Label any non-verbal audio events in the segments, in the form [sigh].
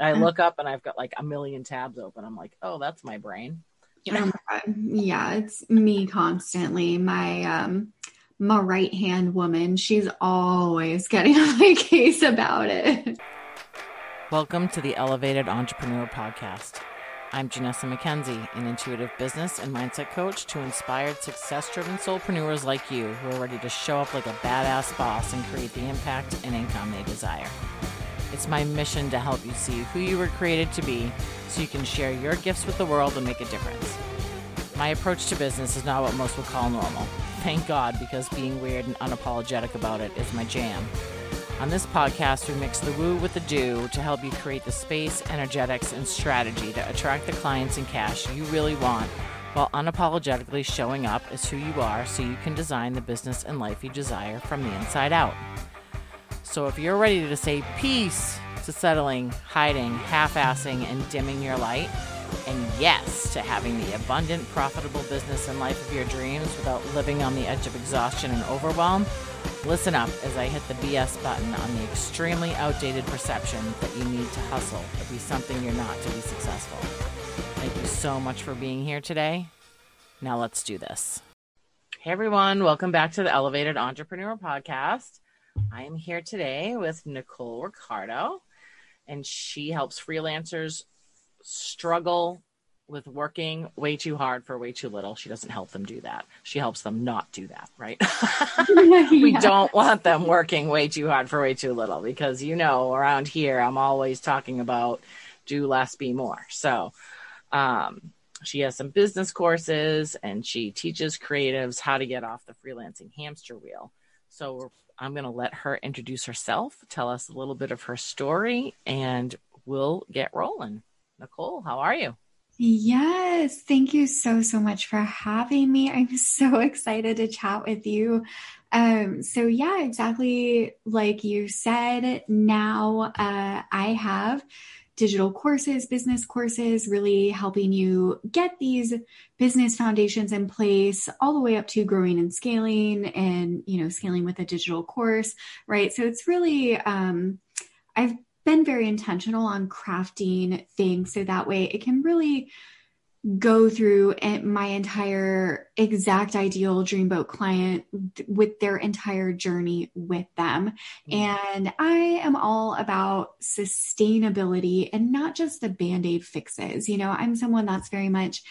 I look up and I've got like a million tabs open. I'm like, oh, that's my brain. You know? oh [laughs] yeah, it's me constantly. My um my right hand woman, she's always getting [laughs] on my case about it. Welcome to the Elevated Entrepreneur Podcast. I'm Janessa McKenzie, an intuitive business and mindset coach to inspired, success driven soulpreneurs like you who are ready to show up like a badass boss and create the impact and income they desire. It's my mission to help you see who you were created to be so you can share your gifts with the world and make a difference. My approach to business is not what most would call normal. Thank God, because being weird and unapologetic about it is my jam. On this podcast, we mix the woo with the do to help you create the space, energetics, and strategy to attract the clients and cash you really want while unapologetically showing up as who you are so you can design the business and life you desire from the inside out. So if you're ready to say peace to settling, hiding, half assing, and dimming your light, and yes to having the abundant, profitable business and life of your dreams without living on the edge of exhaustion and overwhelm, listen up as I hit the BS button on the extremely outdated perception that you need to hustle or be something you're not to be successful. Thank you so much for being here today. Now let's do this. Hey everyone, welcome back to the Elevated Entrepreneur Podcast. I am here today with Nicole Ricardo, and she helps freelancers struggle with working way too hard for way too little. She doesn't help them do that. She helps them not do that, right? [laughs] we don't want them working way too hard for way too little because, you know, around here, I'm always talking about do less, be more. So, um, she has some business courses and she teaches creatives how to get off the freelancing hamster wheel. So I'm going to let her introduce herself, tell us a little bit of her story, and we'll get rolling. Nicole, how are you? Yes, thank you so, so much for having me. I'm [laughs] so excited to chat with you. Um, so, yeah, exactly like you said, now uh, I have digital courses, business courses, really helping you get these business foundations in place all the way up to growing and scaling and, you know, scaling with a digital course, right? So it's really, um, I've been very intentional on crafting things so that way it can really go through my entire exact ideal dreamboat client with their entire journey with them. Mm-hmm. And I am all about sustainability and not just the band aid fixes. You know, I'm someone that's very much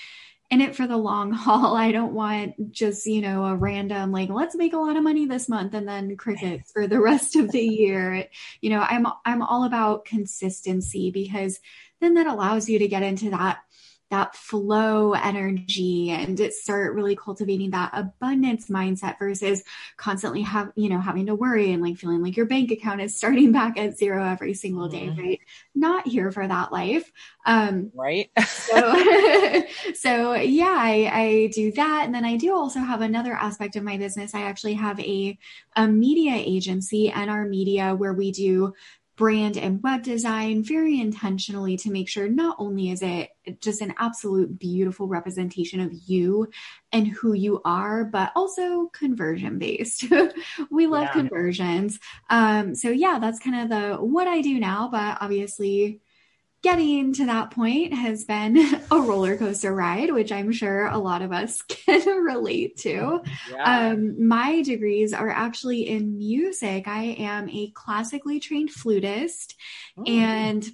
in it for the long [laughs] haul. I don't want just, you know, a random, like, let's make a lot of money this month and then crickets for the rest of the year. You know, I'm, I'm all about consistency because then that allows you to get into that that flow energy and start really cultivating that abundance mindset versus constantly have you know having to worry and like feeling like your bank account is starting back at zero every single day mm-hmm. right? Not here for that life. Um right. so [laughs] so yeah I, I do that. And then i do also have another aspect of my business. I actually have a a media agency and our media where we do brand and web design very intentionally to make sure not only is it just an absolute beautiful representation of you and who you are, but also conversion based. [laughs] we love yeah. conversions. Um, so yeah, that's kind of the what I do now, but obviously getting to that point has been [laughs] a roller coaster ride, which I'm sure a lot of us [laughs] can relate to. Yeah. Um, my degrees are actually in music. I am a classically trained flutist oh. and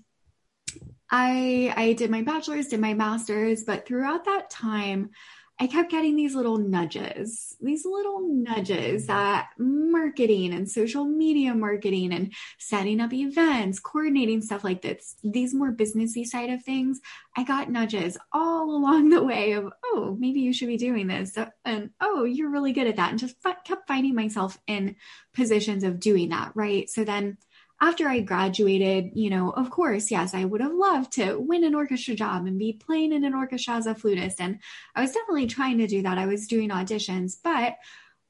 I I did my bachelor's, did my master's, but throughout that time, I kept getting these little nudges, these little nudges mm-hmm. that marketing and social media marketing and setting up events, coordinating stuff like this, these more businessy side of things. I got nudges all along the way of, oh, maybe you should be doing this. And oh, you're really good at that. And just kept finding myself in positions of doing that. Right. So then after I graduated, you know, of course, yes, I would have loved to win an orchestra job and be playing in an orchestra as a flutist. And I was definitely trying to do that. I was doing auditions, but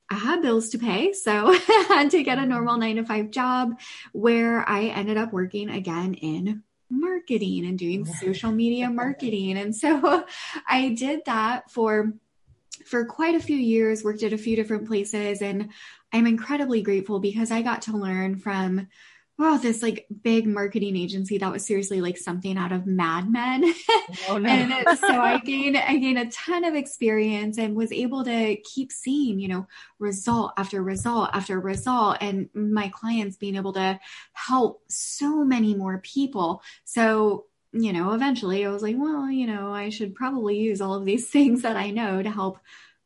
I had bills to pay. So [laughs] I had to get a mm-hmm. normal nine to five job where I ended up working again in marketing and doing social media marketing. And so [laughs] I did that for for quite a few years, worked at a few different places, and I'm incredibly grateful because I got to learn from wow, this like big marketing agency that was seriously like something out of Mad Men. Oh, no. and so I [laughs] gained I gained a ton of experience and was able to keep seeing, you know, result after result after result and my clients being able to help so many more people. So you know, eventually I was like, well, you know, I should probably use all of these [laughs] things that I know to help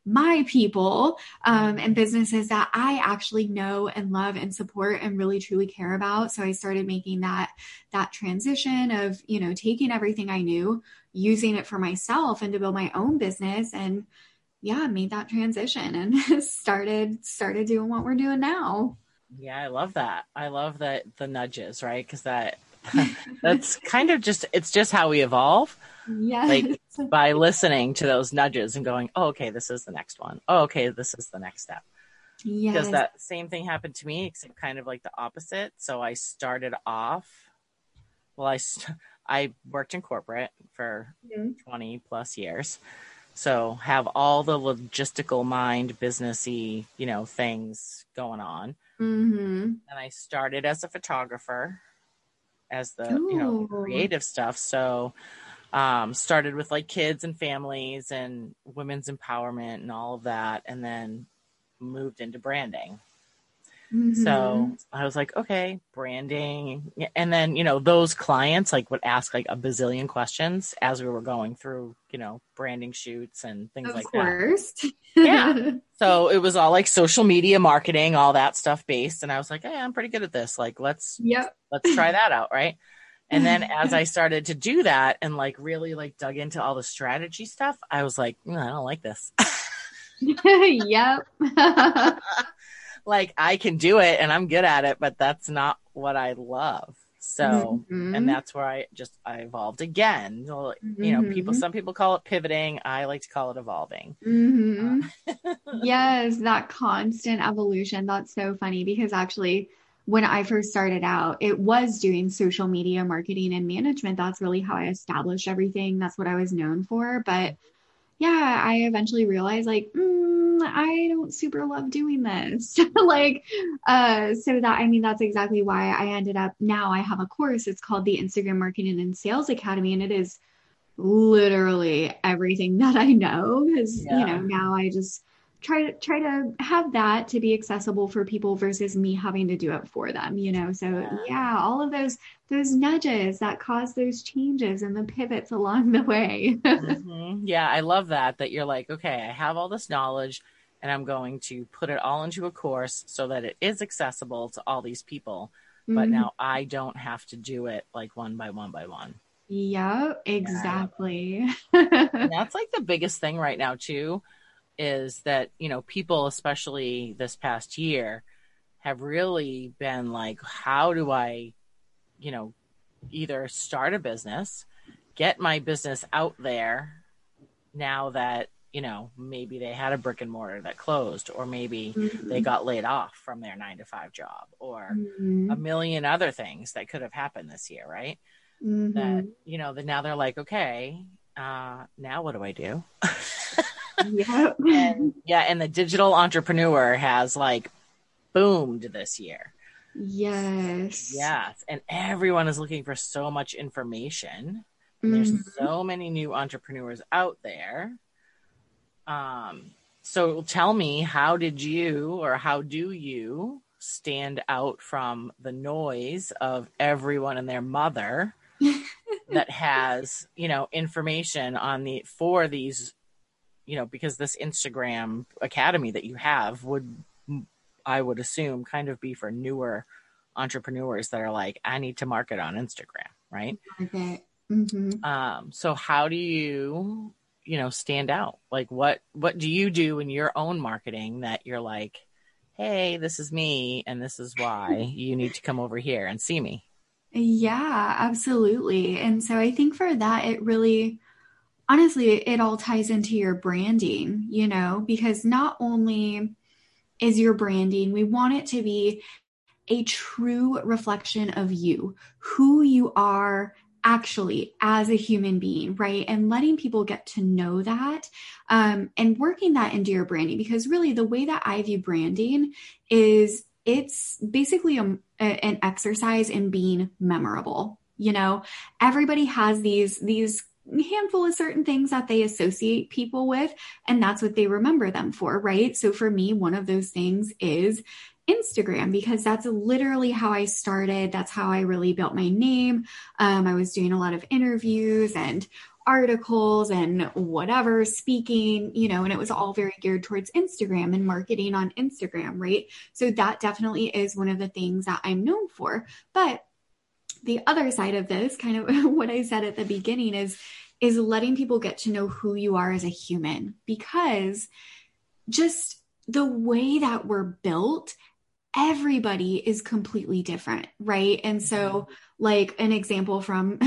my people um, and businesses that I actually know and love and support and really truly care about. So I started making that that transition of you know taking everything I knew, using it for myself and to build my own business and yeah, made that transition and [laughs] started started doing what we're doing now. Yeah, I love that. I love that the nudges, right? Because that [laughs] that's kind of just it's just how we evolve. Yeah. Like [laughs] by listening to those nudges and going, oh, okay, this is the next one. Oh, okay, this is the next step. Yes. Because that same thing happened to me, except kind of like the opposite. So I started off, well, I, st- [laughs] I worked in corporate for mm-hmm. 20 plus years. So have all the logistical mind, businessy, you know, things going on. Mm-hmm. And I started as a photographer, as the Ooh. you know creative stuff. So um, started with like kids and families and women's empowerment and all of that, and then moved into branding. Mm-hmm. So I was like, okay, branding. And then, you know, those clients like would ask like a bazillion questions as we were going through, you know, branding shoots and things of like course. that. yeah. [laughs] So it was all like social media marketing, all that stuff based. And I was like, hey, I'm pretty good at this. Like, let's, yep. let's try that out. Right. And then [laughs] as I started to do that and like really like dug into all the strategy stuff, I was like, mm, I don't like this. [laughs] yep. Like I can do it and I'm good at it, but that's not what I love. So, mm-hmm. and that's where I just I evolved again. Well, you know, people mm-hmm. some people call it pivoting. I like to call it evolving. Mm-hmm. Uh, [laughs] yes, that constant evolution. That's so funny because actually when I first started out, it was doing social media marketing and management. That's really how I established everything. That's what I was known for. But yeah, I eventually realized like, mm, I don't super love doing this. [laughs] like, uh, so that, I mean, that's exactly why I ended up now I have a course. It's called the Instagram Marketing and Sales Academy. And it is literally everything [laughs] that I know because, yeah. you know, now I just, try to try to have that to be accessible for people versus me having to do it for them you know so yeah, yeah all of those those nudges that cause those changes and the pivots [laughs] along the way mm-hmm. yeah i love that that you're like okay i have all this knowledge and i'm going to put it all into a course so that it is accessible to all these people but mm-hmm. now i don't have to do it like one by one by one yeah exactly [laughs] yeah. that's like the biggest thing right now too is that you know people especially this past year have really been like how do i you know either start a business get my business out there now that you know maybe they had a brick and mortar that closed or maybe mm-hmm. they got laid off from their 9 to 5 job or mm-hmm. a million other things that could have happened this year right mm-hmm. that you know that now they're like okay uh now what do i do Yeah. [laughs] and yeah, and the digital entrepreneur has like boomed this year. Yes. Yes. And everyone is looking for so much information. Mm-hmm. There's so many new entrepreneurs out there. Um, so tell me, how did you or how do you stand out from the noise of everyone and their mother [laughs] that has, you know, information on the for these you know, because this Instagram academy that you have would, I would assume, kind of be for newer entrepreneurs that are like, I need to market on Instagram, right? Okay. Mm-hmm. Um, so how do you, you know, stand out? Like, what what do you do in your own marketing that you're like, hey, this is me, and this is why you need to come over here and see me? Yeah, absolutely. And so I think for that, it really honestly, it all ties into your branding, you know, because not only is your branding, we want it to be a true reflection of you, who you are actually as a human being, right? And letting people get to know that um, and working that into your branding. Because really, the way that I view branding is it's basically a, an exercise in being memorable. You know, everybody has these these handful of certain things that they associate people with and that's what they remember them for right so for me one of those things is Instagram because that's literally how I started. That's how I really built my name. Um, I was doing a lot of interviews and articles and whatever, speaking, you know, and it was all very geared towards Instagram and marketing on Instagram, right? So that definitely is one of the things that I'm known for. But the other side of this, kind of [laughs] what I said at the beginning, is is letting people get to know who you are as a human because just the way that we're built everybody is completely different, right? And so, mm-hmm. like an example from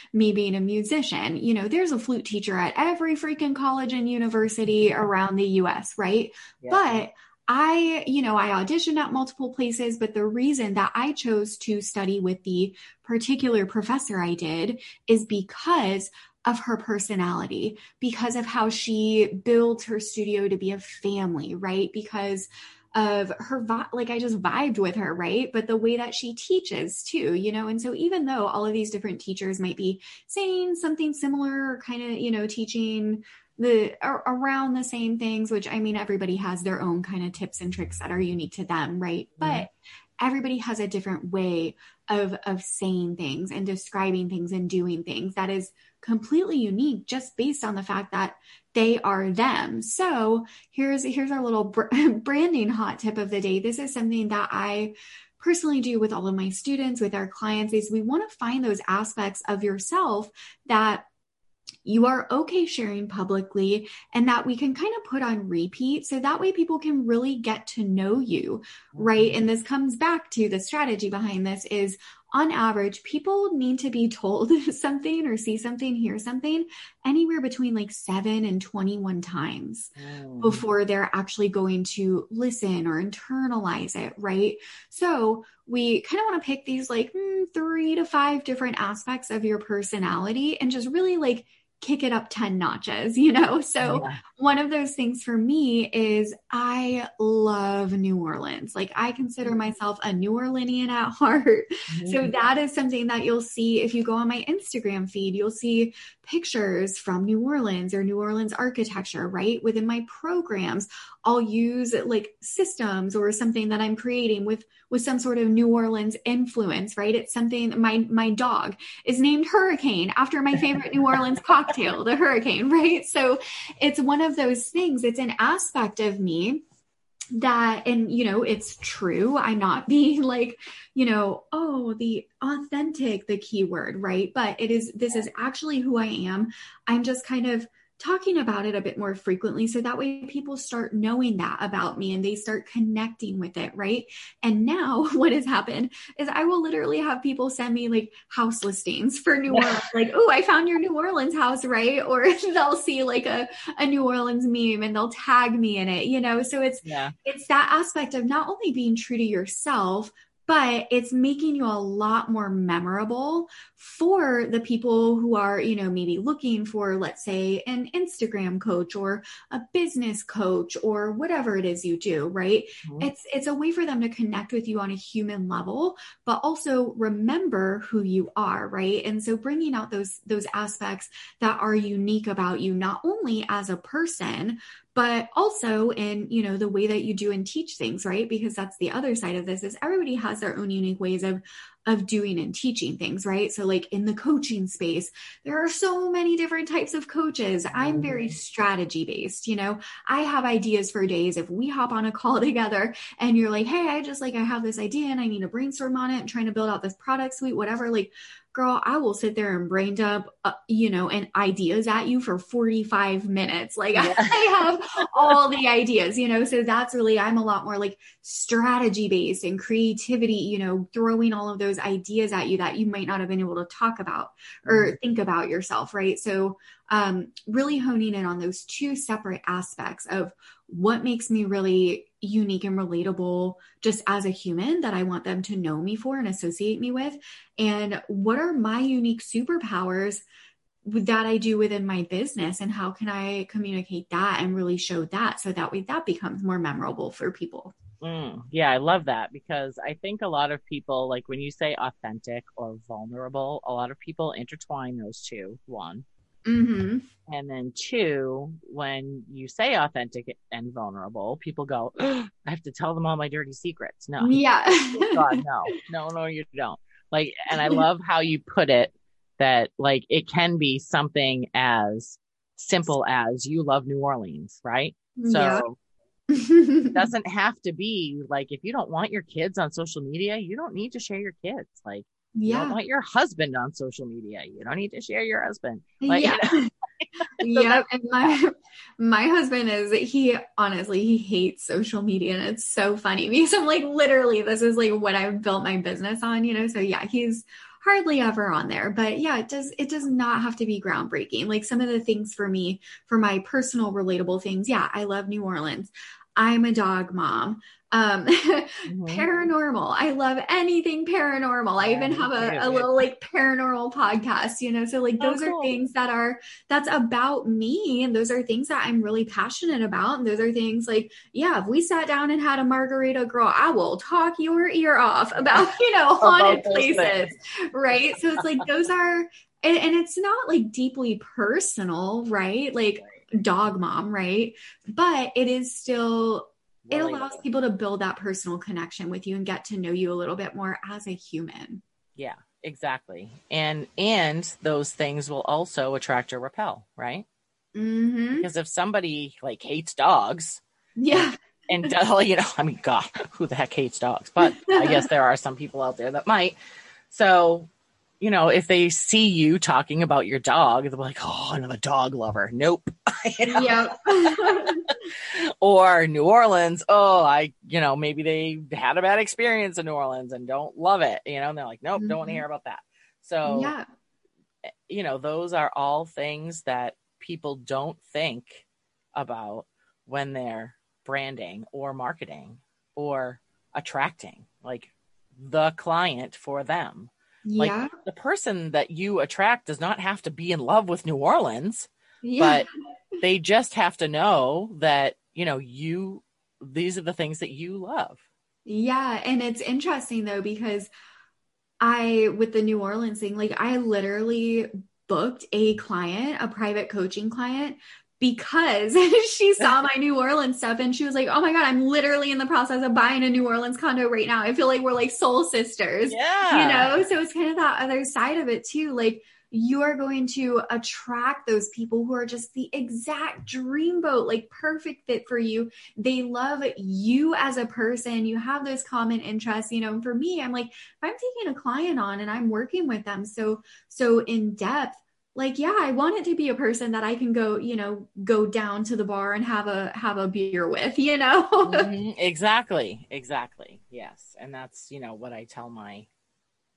[laughs] me being a musician, you know, there's a flute teacher at every freaking college and university around the US, right? Yeah. But I, you know, I auditioned at multiple places, but the reason that I chose to study with the particular professor I did is because of her personality, because of how she builds her studio to be a family, right? Because of her like I just vibed with her, right? But the way that she teaches too, you know. And so even though all of these different teachers might be saying something similar or kind of, you know, teaching the around the same things, which I mean everybody has their own kind of tips and tricks that are unique to them, right? Mm-hmm. But everybody has a different way of of saying things and describing things and doing things that is completely unique just based on the fact that they are them. So here's here's our little [laughs] branding hot tip of the day. This is something that I personally do with all of my students, with our clients, is we want to find those aspects of yourself that you are okay sharing publicly and that we can kind of put on repeat so that way people can really get to know you right mm-hmm. and this comes back to the strategy behind this is on average people need to be told [laughs] something or see something hear something anywhere between like 7 and 21 times mm. before they're actually going to listen or internalize it right so we kind of want to pick these like mm, 3 to 5 different aspects of your personality and just really like kick it up 10 notches, you know? [laughs] So, yeah. one of those things for me is I love New Orleans. Like, I consider mm-hmm. myself a New Orleanian at heart. [laughs] Mm-hmm. So, that is something that you'll see if you go on my Instagram feed, you'll see pictures from New Orleans or New Orleans architecture, right? Within my programs, I'll use like systems or something that I'm creating with with some sort of New Orleans influence, right? It's something my my dog is named Hurricane after my favorite New Orleans cocktail, [laughs] the Hurricane, [laughs] right? So it's one of those things. It's an aspect of me that and you know it's true i'm not [laughs] being like you know oh the authentic the keyword right but it is this is actually who i am i'm just kind of talking about it a bit more frequently so that way people start knowing that about me and they start connecting with it right? And now [laughs] what has happened is i will literally have people send me like house listings for new orleans like oh i found your new orleans house right? [laughs] Or they'll see like a, a new orleans meme and they'll tag me in it you know? So it's yeah. it's that aspect of not only being true to yourself but it's making you a lot more memorable for the people who are, you know, maybe looking for, let's say, an Instagram coach or a business coach or whatever it is you do, right? Mm-hmm. It's it's a way for them to connect with you on a human level, but also remember who you are, right? And so bringing out those those aspects that are unique about you not only as a person, but also in you know the way that you do and teach things right? Because that's the other side of this is everybody has their own unique ways of of doing and teaching things right so like in the coaching space there are so many different types of coaches i'm very mm-hmm. strategy based you know i have ideas for days if we hop on a call [laughs] together and you're like hey i just like i have this idea and i need to brainstorm on it and trying to build out this product suite whatever like girl, I will sit there and brain dump, uh, you know, and ideas at you for 45 minutes. Like [laughs] yeah. I have all the ideas, you know, so that's really, I'm a lot more like strategy based and creativity, you know, throwing all of those ideas at you that you might not have been able to talk about or mm-hmm. think about yourself. Right. So, um, really honing in on those two separate aspects of what makes me really unique and relatable just as a human that I want them to know me for and associate me with? And what are my unique superpowers that I do within my business? And how can I communicate that and really show that so that way that becomes more memorable for people? Mm, yeah, I love that because I think a lot of people, like when you say authentic or vulnerable, a lot of people intertwine those two. One. Mm-hmm. And then two, when you say authentic and vulnerable, people go, oh, [gasps] I have to tell them all my dirty secrets. No. Yeah. [laughs] God, no, no, no, you don't. Like, and I love how you put it that like it can be something as simple as you love New Orleans, right? So Yeah. Doesn't [laughs] have to be like if you don't want your kids on social media, you don't need to share your kids. Like you don't want your husband on social media, you don't need to share your husband. Like, yeah. [laughs] yeah. And my my husband is he honestly he hates social media and it's so funny because I'm like literally this is like what I've built my business on, you know. So yeah, he's hardly ever on there. But yeah, it does it does not have to be groundbreaking. Like some of the things for me, for my personal relatable things, yeah, I love New Orleans. I'm a dog mom. Um [laughs] Mhm. paranormal. I love anything paranormal. I even have a, a little like paranormal podcast, you know. So like Oh, those cool. are things that are that's about me and those are things that I'm really passionate about. And those are things like, yeah, if we sat down and had a margarita girl, I will talk your ear off [laughs] about, you know, [laughs] haunted places. things. Right. So it's like those are and, and it's not like deeply personal, right? Like dog mom, right? But it is still it allows people to build that personal connection with you and get to know you a little bit more as a human. Yeah, exactly. And and those things will also attract or repel, right? Mm-hmm. Because if somebody like hates dogs Yeah. and [laughs] you know, I mean, God, [laughs] who the heck hates dogs? But I guess there are some people out there that might. So, you know, if they see you talking about your dog, they'll be like, "Oh, another dog lover." Nope. [laughs] You know? Yep. [laughs] Or New Orleans. Oh, I, you know, maybe they had a bad experience in New Orleans and don't love it. You know, and they're like, "Nope, don't want to mm-hmm. hear about that." So, yeah. Eh, you know, those are all things that people don't think about when they're branding or marketing or attracting like the client for them. Like Yeah. the person that you attract does not have to be in love with New Orleans, Yeah. but they just have to know that, you know, you these are the things that you love. Yeah, and it's interesting though because I with the New Orleans thing, like I literally booked a client, a private coaching client because [laughs] she saw my New Orleans stuff and she was like, "Oh my god, I'm literally in the process of buying a New Orleans condo right now. I feel like we're like soul sisters." Yeah. You know, so it's kind of that other side of it too. Like you are going to attract those people who are just the exact dreamboat, like perfect fit for you. They love you as a person. You have those common interests, you know. And for me, I'm like, if I'm taking a client on and I'm working with them so so in depth, like yeah, I want it to be a person that I can go, you know, go down to the bar and have a have a beer with, [laughs] you know. Mhm. Exactly. Exactly. Yes. And that's, you know, what I tell my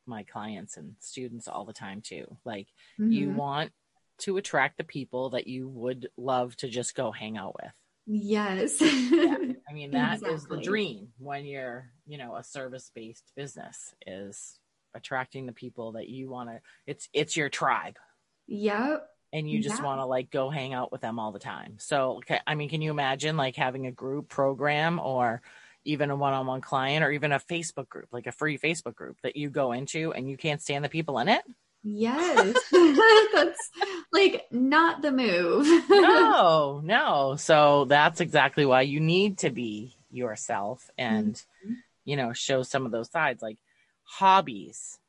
my clients and students all the time too. Like you Mhm. want to attract the people that you would love to just go hang out with. yes. [laughs] I mean, that is the dream when you're, you know, a service-based business is attracting the people that you want to it's it's your tribe yep. and you just Yeah. want to like go hang out with them all the time. So, okay, I mean, can you imagine like having a group program or even a one-on-one client or even a Facebook group, like a free Facebook group that you go into and you can't stand the people in it? Yes. [laughs] That's like not the move. no, [laughs] no. So that's exactly why you need to be yourself and, Mhm. you know, show some of those sides like hobbies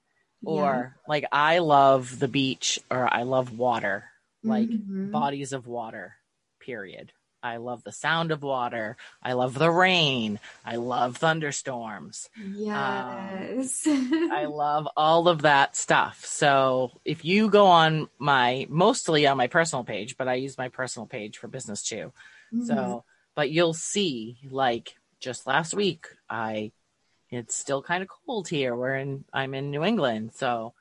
Yeah. or like I love the beach or I love water, like Mhm. bodies of water, period. I love the sound of water. I love the rain. I love thunderstorms. Yes. I [laughs] love all of that stuff. So if you go on my, mostly on my personal page, but I use my personal page for business too. Mhm. So, but you'll see, like just last week, I, it's still kind of cold here. We're in, I'm in New England. So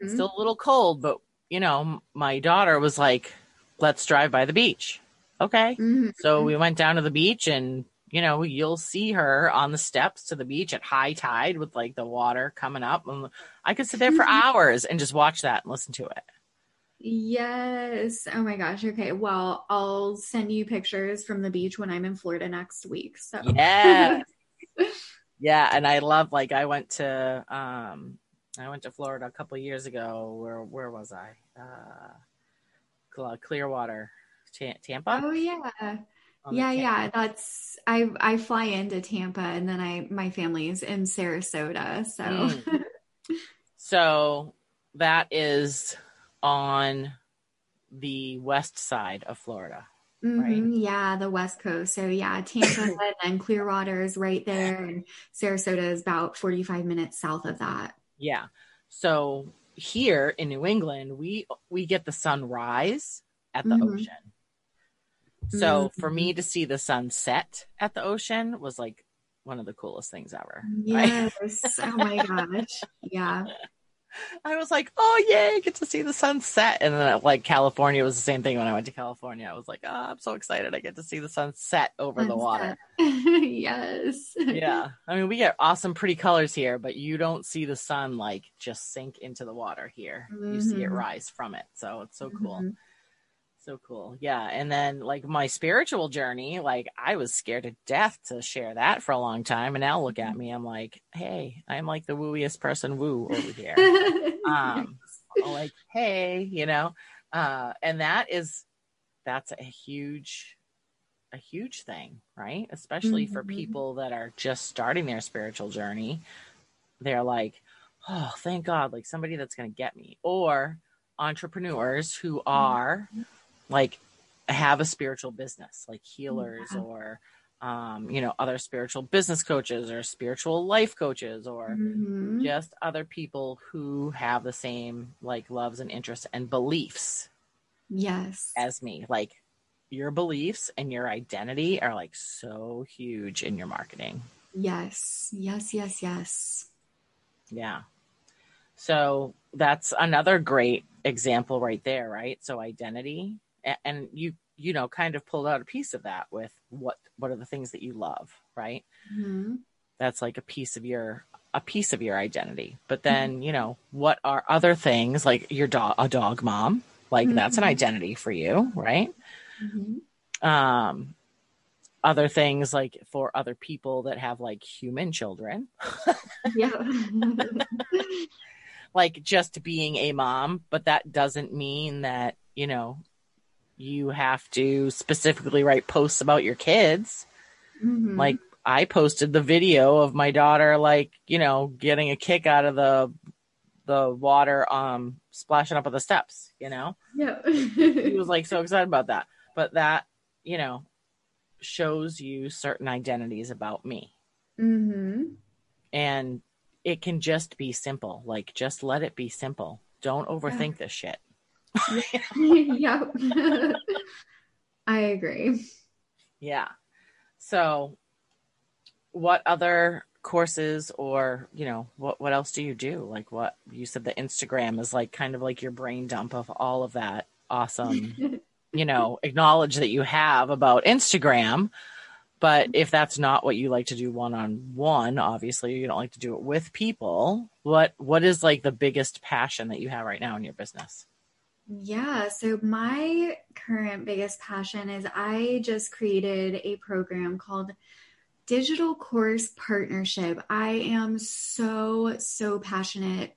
it's Mhm. still a little cold, but you know, my daughter was like, let's drive by the beach. Okay. Mhm. So we went down to the beach and you know, you'll see her on the steps to the beach at high tide with like the water coming up. And I could sit there for [laughs] hours and just watch that and listen to it. Yes. Oh my gosh. Okay. Well, I'll send you pictures from the beach when I'm in Florida next week. So Yes. [laughs] yeah, and I love like I went to um I went to Florida a couple years ago. Where where was I? Uh, Clearwater, Tampa. Oh yeah, yeah, yeah. That's I I fly into Tampa and then I my family's in Sarasota. So mm. [laughs] so that is on the west side of Florida. Mm-hmm, right? Yeah, the West Coast. So yeah, Tampa [laughs] and Clearwater is right there, and Sarasota is about forty-five minutes south of that. Yeah. So here in New England, we we get the sunrise at the mm-hmm. ocean. So mm-hmm. for me to see the sunset at the ocean was like one of the coolest things ever. Yes. Right? oh my gosh. Yeah. [laughs] [laughs] I was like, oh yay, get to see the sunset. And then like California was the same thing when I went to California. I was like, oh, I'm so excited. I get to see the sunset over sunset. the water. [laughs] yes. yeah. I mean, we get awesome, pretty colors here, but you don't see the sun like just sink into the water here. Mm-hmm. You see it mm-hmm. rise from it. So it's so cool. Mm-hmm. So cool. Yeah. And then like my spiritual journey, like I was scared to death to share that for a long time. And now look at mm-hmm. me. I'm like, hey, I'm like the wooiest person woo over here. [laughs] um like, hey, you know. Uh and that is that's a huge a huge thing, right? Especially mm-hmm. for people that are just starting their spiritual journey. They're like, oh, thank God, like somebody that's gonna get me. Or entrepreneurs who are mm-hmm like have a spiritual business like healers yeah. or um, you know other spiritual business coaches or spiritual life coaches or mm-hmm. just other people who have the same like loves and interests and beliefs yes. as me. Like your beliefs and your identity are like so huge in your marketing. Yes. Yes yes yes. Yeah. So that's another great example right there right? So identity and you you know kind of pulled out a piece of that with what what are the things that you love right mm-hmm. that's like a piece of your a piece of your identity but then mm-hmm. you know what are other things like your dog a dog mom like mm-hmm. that's an identity for you right mm-hmm. um other things like for other people that have like human children yeah [laughs] like just being a mom but that doesn't mean that you know you have to specifically write posts about your kids. Mm-hmm. Like I posted the video of my daughter, like, you know, getting a kick out of the the water um splashing up on the steps, you know? Yeah. he was like so [laughs] excited about that. But that, you know, shows you certain identities about me. Mm-hmm. And it can just be simple. Like just let it be simple. Don't overthink yeah. this shit. [laughs] yep. I agree. Yeah. So what other courses or, you know, what what else do you do? Like what you said the Instagram is like kind of like your brain dump of all of that awesome, [laughs] you know, acknowledge that you have about Instagram. But if that's not what you like to do one on one, obviously you don't like to do it with people. What what is like the biggest passion that you have right now in your business? Yeah, so my current biggest passion is I just created a program called Digital Course Partnership. I am so, so passionate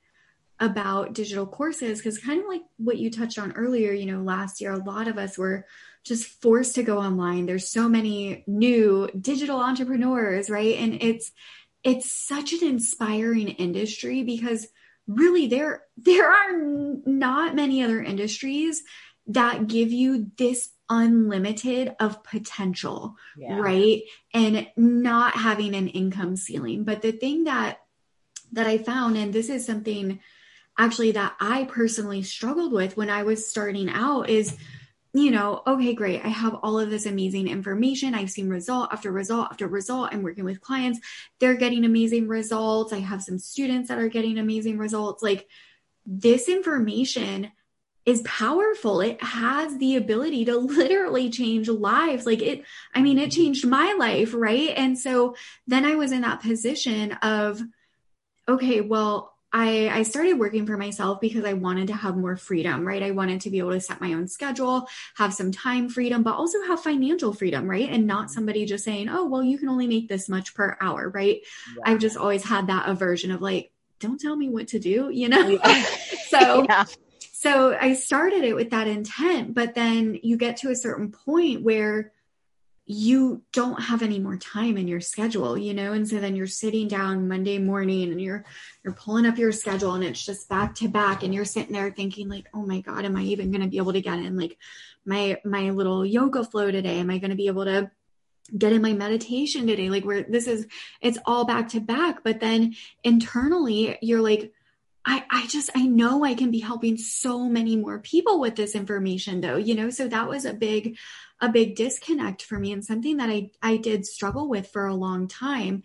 about digital courses because, kind of like what you touched on earlier, you know, last year, a lot of us were just forced to go online. There's so many new digital entrepreneurs, right? And it's, it's such an inspiring industry because really there there are not many other industries that give you this unlimited of potential yeah. right and not having an income ceiling but the thing that that i found and this is something actually that i personally struggled with when i was starting out is you know, okay, great. I have all of this amazing information. I've seen result after result after result. I'm working with clients. They're getting amazing results. I have some students that are getting amazing results. Like this information is powerful. It has the ability to [laughs] literally change lives. Like it, I mean, it changed my life, right? And so then I was in that position of, okay, well, I, I started working for myself because I wanted to have more freedom, right? I wanted to be able to set my own schedule, have some time freedom, but also have financial freedom, right? And not mm-hmm. somebody just saying, oh, well, you can only make this much per hour, right? Yeah. I've just always had that aversion of like, don't tell me what to do, [laughs] you know? Oh, yeah. [laughs] so, [laughs] yeah. so I started it with that intent, but then you get to a certain point where you don't have any more time in your schedule you know? And so then you're sitting down monday morning and you're you're pulling up your schedule and it's just back to back and you're sitting there thinking like oh my god am i even going to be able to get in? Like my my little yoga flow today am i going to be able to get in my meditation today? Like where this is it's all back to back. But then internally you're like I, I just I know I can be helping so many more people with this information though, you know. So that was a big a big disconnect for me and something that I I did struggle with for a long time.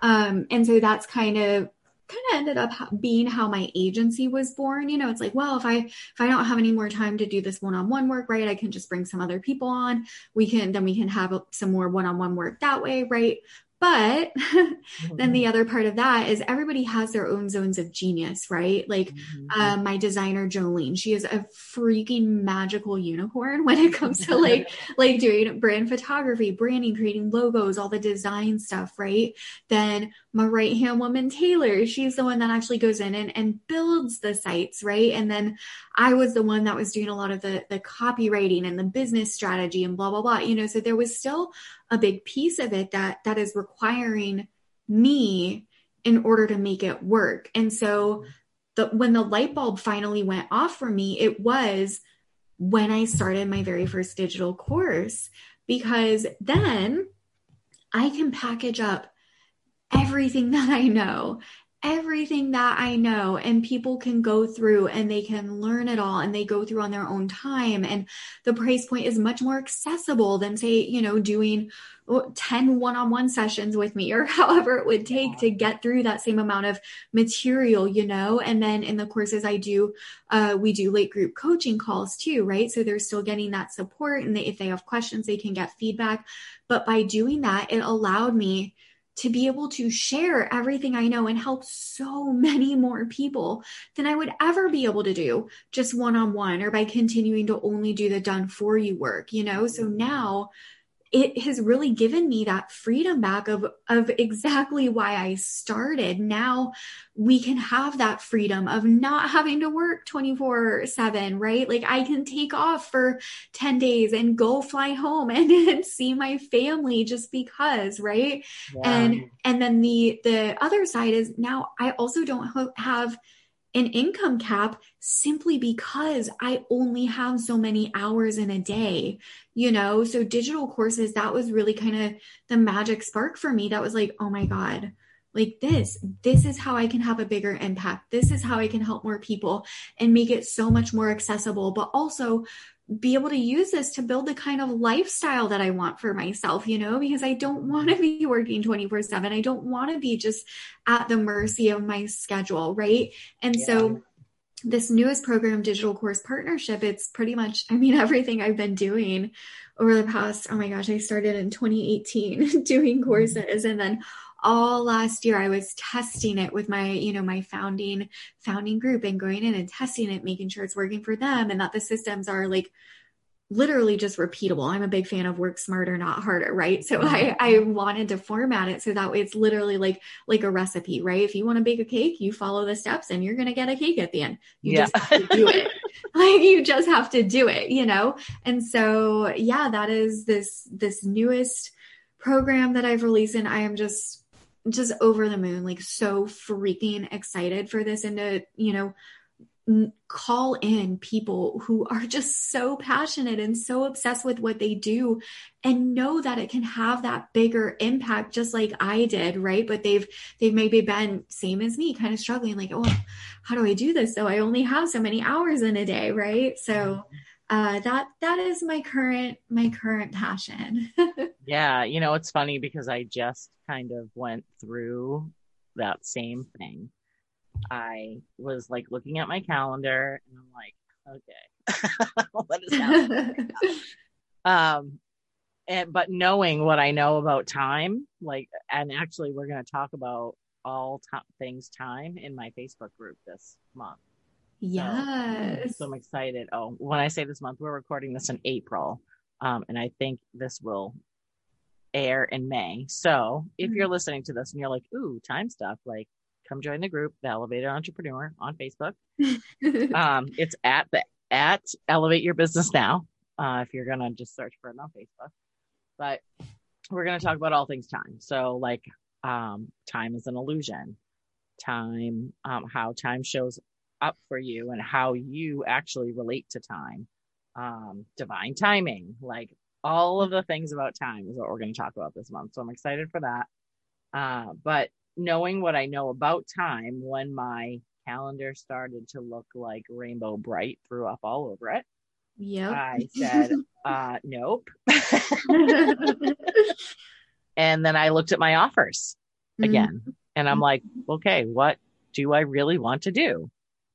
Um, and so that's kind of kind of ended up being how my agency was born. You know, it's like, well, if I if I don't have any more time to do this one-on-one work, right, I can just bring some other people on. We can then we can have some more one-on-one work that way, right? But mm-hmm. [laughs] then the other part of that is everybody has their own zones of genius, right? Like mm-hmm. uh, my designer Jolene, she is a freaking magical unicorn [laughs] when it comes to like [laughs] like doing brand photography, branding, creating logos, all the design stuff, right? Then my right hand woman Taylor, she's the one that actually goes in and, and builds the sites, right? And then I was the one that was doing a lot of the the copywriting and the business strategy and blah blah blah. You know, so there was still a big piece of it that that is requiring me in order to make it work. And so the when the light bulb finally went off for me, it was when I started my very first digital course because then I can package up everything [laughs] that I know everything that I know and people can go through and they can learn it all and they go through on their own time. And the price point is much more accessible than say, you know, doing 10 one-on-one sessions with me [laughs] or however it would take to get through that same amount of material, you know? And then in the courses I do, uh, we do late group coaching calls too, right? So they're still getting that support and they, if they have questions, they can get feedback. But by doing that, it allowed me to be able to share everything I know and help so [laughs] many more people than I would ever be able to do just one on one or by continuing to only do the done for you work, you know? So mm-hmm. now it has really given me that freedom back of of exactly why I started. Now we can have that freedom of not having to work 24/7, right? Like I can take off for 10 days and go fly home and, [laughs] and see my family just because, right? And and then the the other side is now I also don't have an income cap simply because I only have so many hours in a day, you know? So digital courses, that was really kind of the magic spark for me. That was like, oh my God, like this, this is how I can have a bigger impact. This is how I can help more people and make it so much more accessible, but also be able to use this to build the kind of lifestyle that I want for myself, you know, because I don't want to be [laughs] working 24 7. I don't want to be just at the mercy of my schedule, right? And yeah. so, this newest program, Digital Course Partnership, it's pretty much, I mean, [laughs] everything I've been doing over the past, oh my gosh, I started in 2018 [laughs] doing mm-hmm. courses and then all last year I was testing it with my, you know, my founding founding group and going in and testing it, making sure it's working for them and that the systems are like literally just repeatable. I'm a big fan of work smarter, not harder, right? So I, mm-hmm. I wanted to format it so that way it's literally like like a recipe, right? If you want to bake a cake, you follow the steps and you're gonna get a cake at the end. You yeah. just have to do it. [laughs] like you just have to do it, you know? And so yeah, that is this this newest program that I've released and I am just just over the moon, like so freaking excited for this and to, you know, call in people who are just so passionate and so obsessed with what they do and know that it can have that bigger impact just like I did right? But they've they've maybe been same as me kind of struggling like oh how do I do this? So I only have so many hours in a day right? So mm-hmm. Uh, that that is my current my current passion. [laughs] yeah, you know it's funny because I just kind of went through that same thing. I was like looking at my calendar and I'm like, okay, [laughs] what is happening? [laughs] um, and but knowing what I know about time, like, and actually we're going to talk about all t- things time in my Facebook group this month. Yes. So, so, I'm excited. Oh, when I say this month, we're recording this in April. Um, and I think this will air in May. So if mm-hmm. you're listening to this and you're like, ooh, time stuff, like come join the group, the Elevated Entrepreneur on Facebook. [laughs] um, it's at the at Elevate Your Business Now. Uh, if you're gonna just search for it on Facebook. But we're gonna talk about all things time. So like um, time is an illusion, time, um, how time shows up for you and how you actually relate to time. Um, divine timing, like all of the things about time is what we're going to talk about this month. So I'm excited for that. Uh, but knowing what I know about time, when my calendar started to look like Rainbow Brite threw up all over it. Yeah. I said, [laughs] uh, nope. [laughs] and then I looked at my offers mm-hmm. again mm-hmm. and I'm like, okay, what do I really want to do?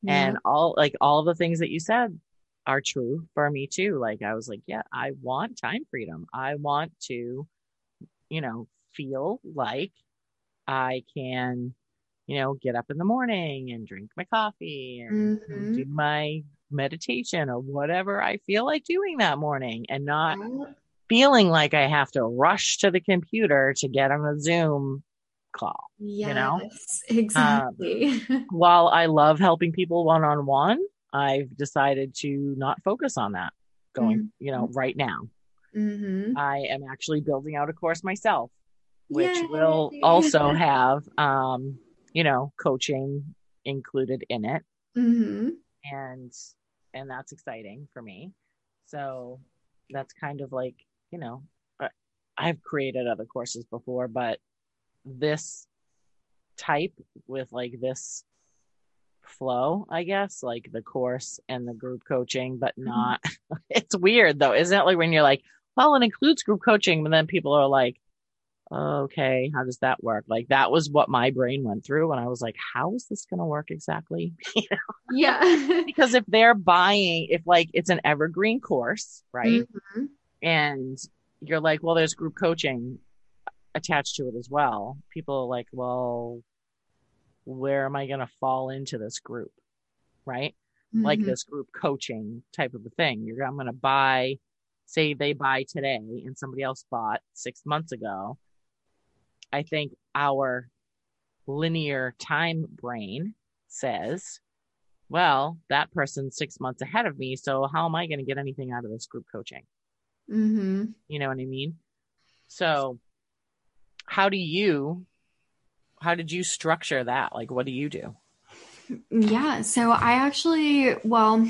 And all like all the things that you said are true for me too. Like I was like, yeah, I want time freedom. I want to, you know, feel like I can, you know, get up in the morning and drink my coffee and mm-hmm. do my meditation or whatever I feel like doing that morning and not feeling like I have to rush to the computer to get on a Zoom call. Yes, you know? [laughs] exactly. Um, [laughs] while I love helping people one on one, I've decided to not focus on that going, mm-hmm. you know, right now. Mm-hmm. I am actually building out a course myself, which Yay. will also have, um, you know, coaching included in it. Mm-hmm. And, and that's exciting for me. So that's kind of like, you know, I've created other courses before, but this type with like this flow, I guess, like the course and the group coaching, but mm-hmm. not. Mm-hmm. [laughs] it's weird though, isn't it? Like when you're like, well, it includes group coaching, but then people are like, okay, how does that work? Like that was what my brain went through. And I was like, how is this going to work exactly? [laughs] Yeah. [laughs] because if they're buying, if like it's an evergreen course, right? Mm-hmm. And you're like, well, there's group coaching attached to it as well. People are like, well, where am I going to fall into this group? Right? Mm-hmm. Like this group coaching type of a thing. You're, I'm going to buy, say they buy today and somebody else bought six months ago. I think our linear time brain says, well, that person's six months ahead of me. So how am I going to get anything out of this group coaching? Mm-hmm. You know what I mean? So how do you how did you structure that? Like, what do you do? Yeah. So I actually, well,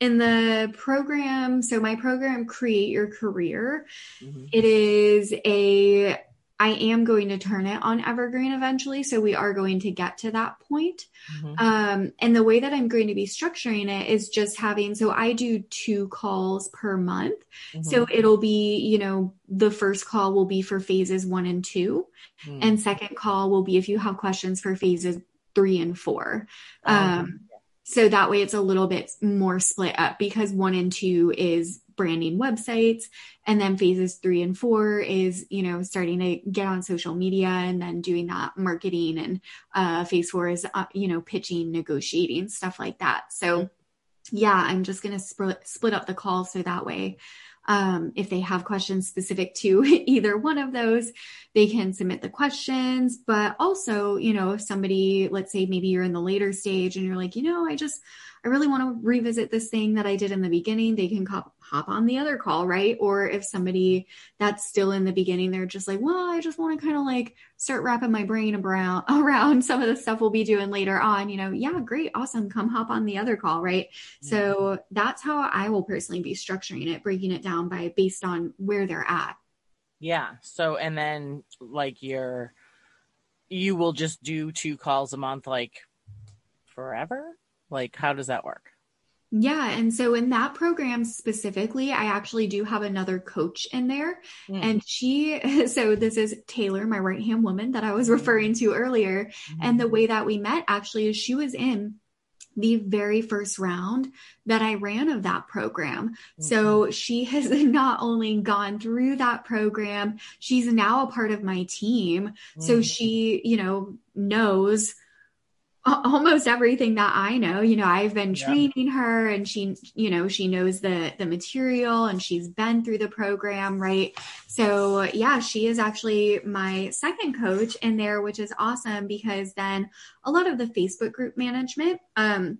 in the program, so my program, Create Your Career, mm-hmm. it is a I am going to turn it on evergreen eventually. So we are going to get to that point. Mm-hmm. Um, and the way that I'm going to be structuring it is just having, so I do two calls per month. Mm-hmm. So it'll be, you know, the first call will be for phases one and 2 mm-hmm. and second call will be if you have questions for phases three and four. Oh, um, so that way it's a little bit more split up because one and two is branding websites. And then phases three and four is you know starting to get on social media and then doing that marketing. And uh, phase four is uh, you know pitching negotiating stuff like that. So yeah i'm just going to split split up the call so that way um, if they have questions specific to [laughs] either one of those, they can submit the questions. But also, you know, if somebody, let's say maybe you're in the later stage and you're like, you know, I just, I really want to revisit this thing that I did in the beginning, they can hop, hop on the other call, right? Or if somebody that's still in the beginning, they're just like, well, I just want to kind of like start wrapping my brain around, [laughs] around some of the stuff we'll be doing later on, you know, yeah, great, awesome, come hop on the other call, right? Mm-hmm. So that's how I will personally be structuring it, breaking it down by based on where they're at. Yeah. So, and then like you're, you will just do two calls a month, like forever? Like, how does that work? Yeah. And so in that program specifically, I actually do have another coach in there. Mm. And she, [laughs] so this is Taylor, my right hand woman that I was referring to earlier. Mm. And the way that we met actually is she was in the very first round that I ran of that program. Mm-hmm. So she has [laughs] not only gone through that program, she's now a part of my team. Mm-hmm. So she, you know, knows almost everything that I know. You know, I've been training yeah. her and she, you know, she knows the the material and she's been through the program, right? So, yeah, she is actually my second coach in there, which is awesome because then a lot of the Facebook group management um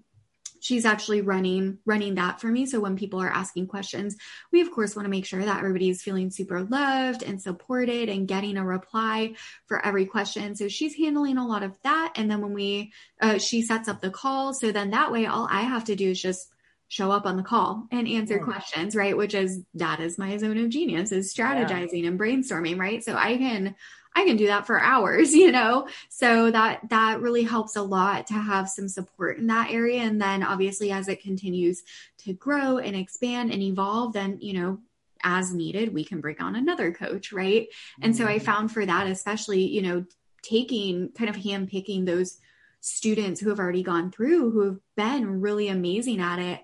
she's actually running running that for me. So when people are asking questions we of course want to make sure that everybody's feeling super loved and supported and getting a reply for every question. So she's handling a lot of that. And then when we uh, she sets up the call so then that way all i have to do is just show up on the call and answer yeah. questions right? Which is that is my zone of genius is strategizing yeah. and brainstorming right? So i can I can do that for hours, [laughs] you know? So that, that really helps a lot to have some support in that area. And then obviously as it continues to grow and expand and evolve, then, you know, as needed, we can bring on another coach, right? And so I mm-hmm. found for that, especially, you know, taking kind of hand picking those students who have already gone through, who have been really amazing at it,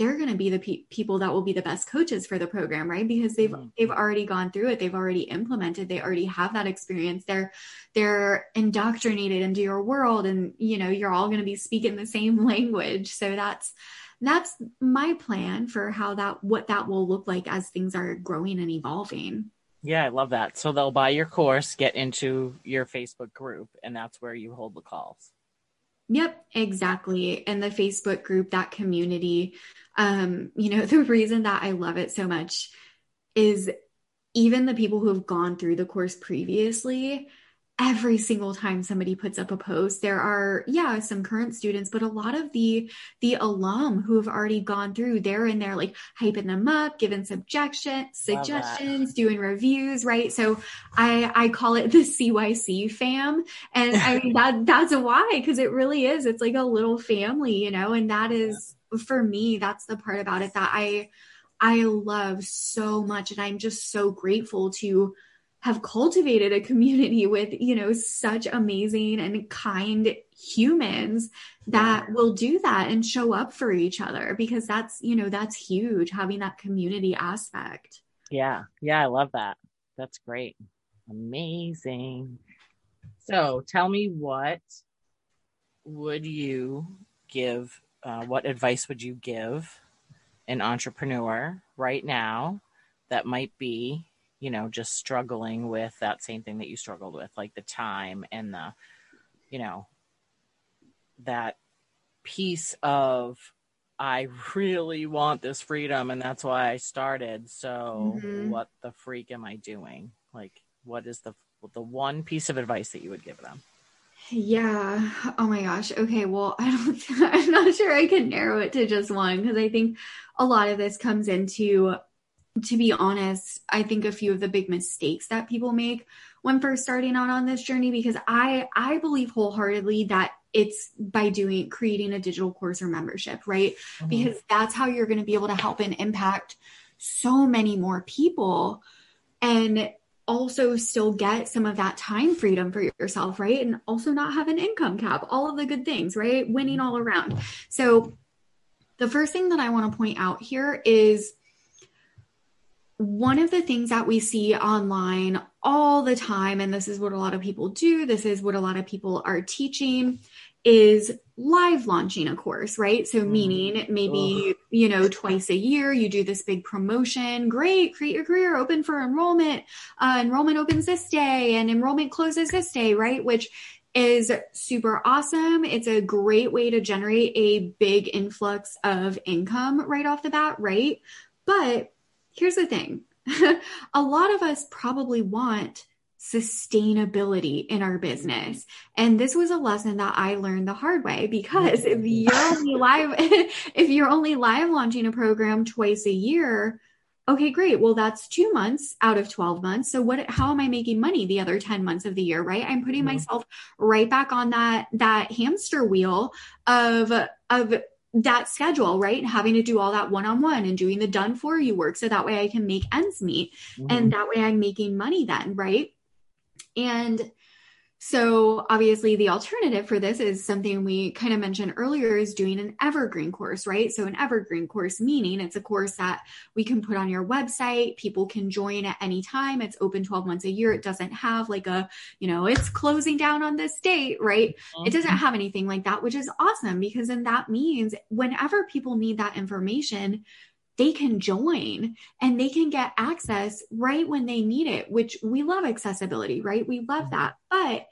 they're going to be the pe- people that will be the best coaches for the program right? Because they've mm-hmm. they've already gone through it. They've already implemented. They already have that experience. They're they're indoctrinated into your world and you know you're all going to be speaking the same [laughs] language. So that's that's my plan for how that what that will look like as things are growing and evolving. Yeah i love that. So they'll buy your course get into your facebook group and that's where you hold the calls Yep, exactly. And the Facebook group, that community, um, you know, [laughs] the reason that I love it so much is even the people who have gone through the course previously, every single time somebody puts up a post there are yeah some current students but a lot of the the alum who have already gone through they're in there like hyping them up giving subjection suggestions doing reviews right? So i i call it the cyc fam. And i mean that [laughs] that's why because it really is it's like a little family you know and that is for me that's the part about it that i i love so much and i'm just so grateful to have cultivated a community [laughs] with, you know, such amazing and kind humans that yeah. will do that and show up for each other because that's, you know, that's huge having that community aspect. Yeah. Yeah. I love that. That's great. Amazing. So tell me what would you give, uh, what advice would you give an entrepreneur right now that might be you know, just struggling with that same thing that you struggled with, like the time and the, you know, that piece of, I really want this freedom and that's why I started. So mm-hmm. what the freak am I doing? Like, what is the, the one piece of advice that you would give them? Yeah. Oh my gosh. Okay. Well, [laughs] I don't, I'm not sure I can narrow it to just one because I think a lot of this comes into to be honest, I think a few of the big mistakes that people make when first starting out on this journey because I I believe wholeheartedly that it's by doing creating a digital course or membership, right? Mm-hmm. Because that's how you're going to be able to help and impact so many more people and also still get some of that time freedom for yourself, right? And also not have an income cap, all of the good things, right? Winning mm-hmm. all around. So the first thing that I want to point out here is one of the things that we see online all the time, and this is what a lot of people do, this is what a lot of people are teaching, is live launching a course, right? So, mm. meaning maybe, you know, twice a year, you do this big promotion. Great, create your career, open for enrollment. Uh, enrollment opens this day and enrollment closes this day, right? Which is super awesome. It's a great way to generate a big influx of income right off the bat, right? But here's the thing [laughs] a lot of us probably want sustainability in our business. And this was a lesson that I learned the hard way because if [laughs] you're only live [laughs] if you're only live launching a program twice a year, okay, great. Well, that's 2 months out of 12 months. So what how am I making money the other 10 months of the year, right? I'm putting mm-hmm. myself right back on that that hamster wheel of of that schedule, right? Having to do all that one on one and doing the done for you work. So that way I can make ends meet. Mm-hmm. And that way I'm making money then, right? And So obviously the alternative for this is something we kind of mentioned earlier is doing an evergreen course, right? So an evergreen course meaning it's a course that we can put on your website. People can join at any time. It's open 12 months a year. It doesn't have like a, you know, it's closing down on this date, right? Mm-hmm. It doesn't have anything like that, which is awesome because then that means whenever people need that information, they can join and they can get access right when they need it, which we love accessibility, right? We love mm-hmm. that. But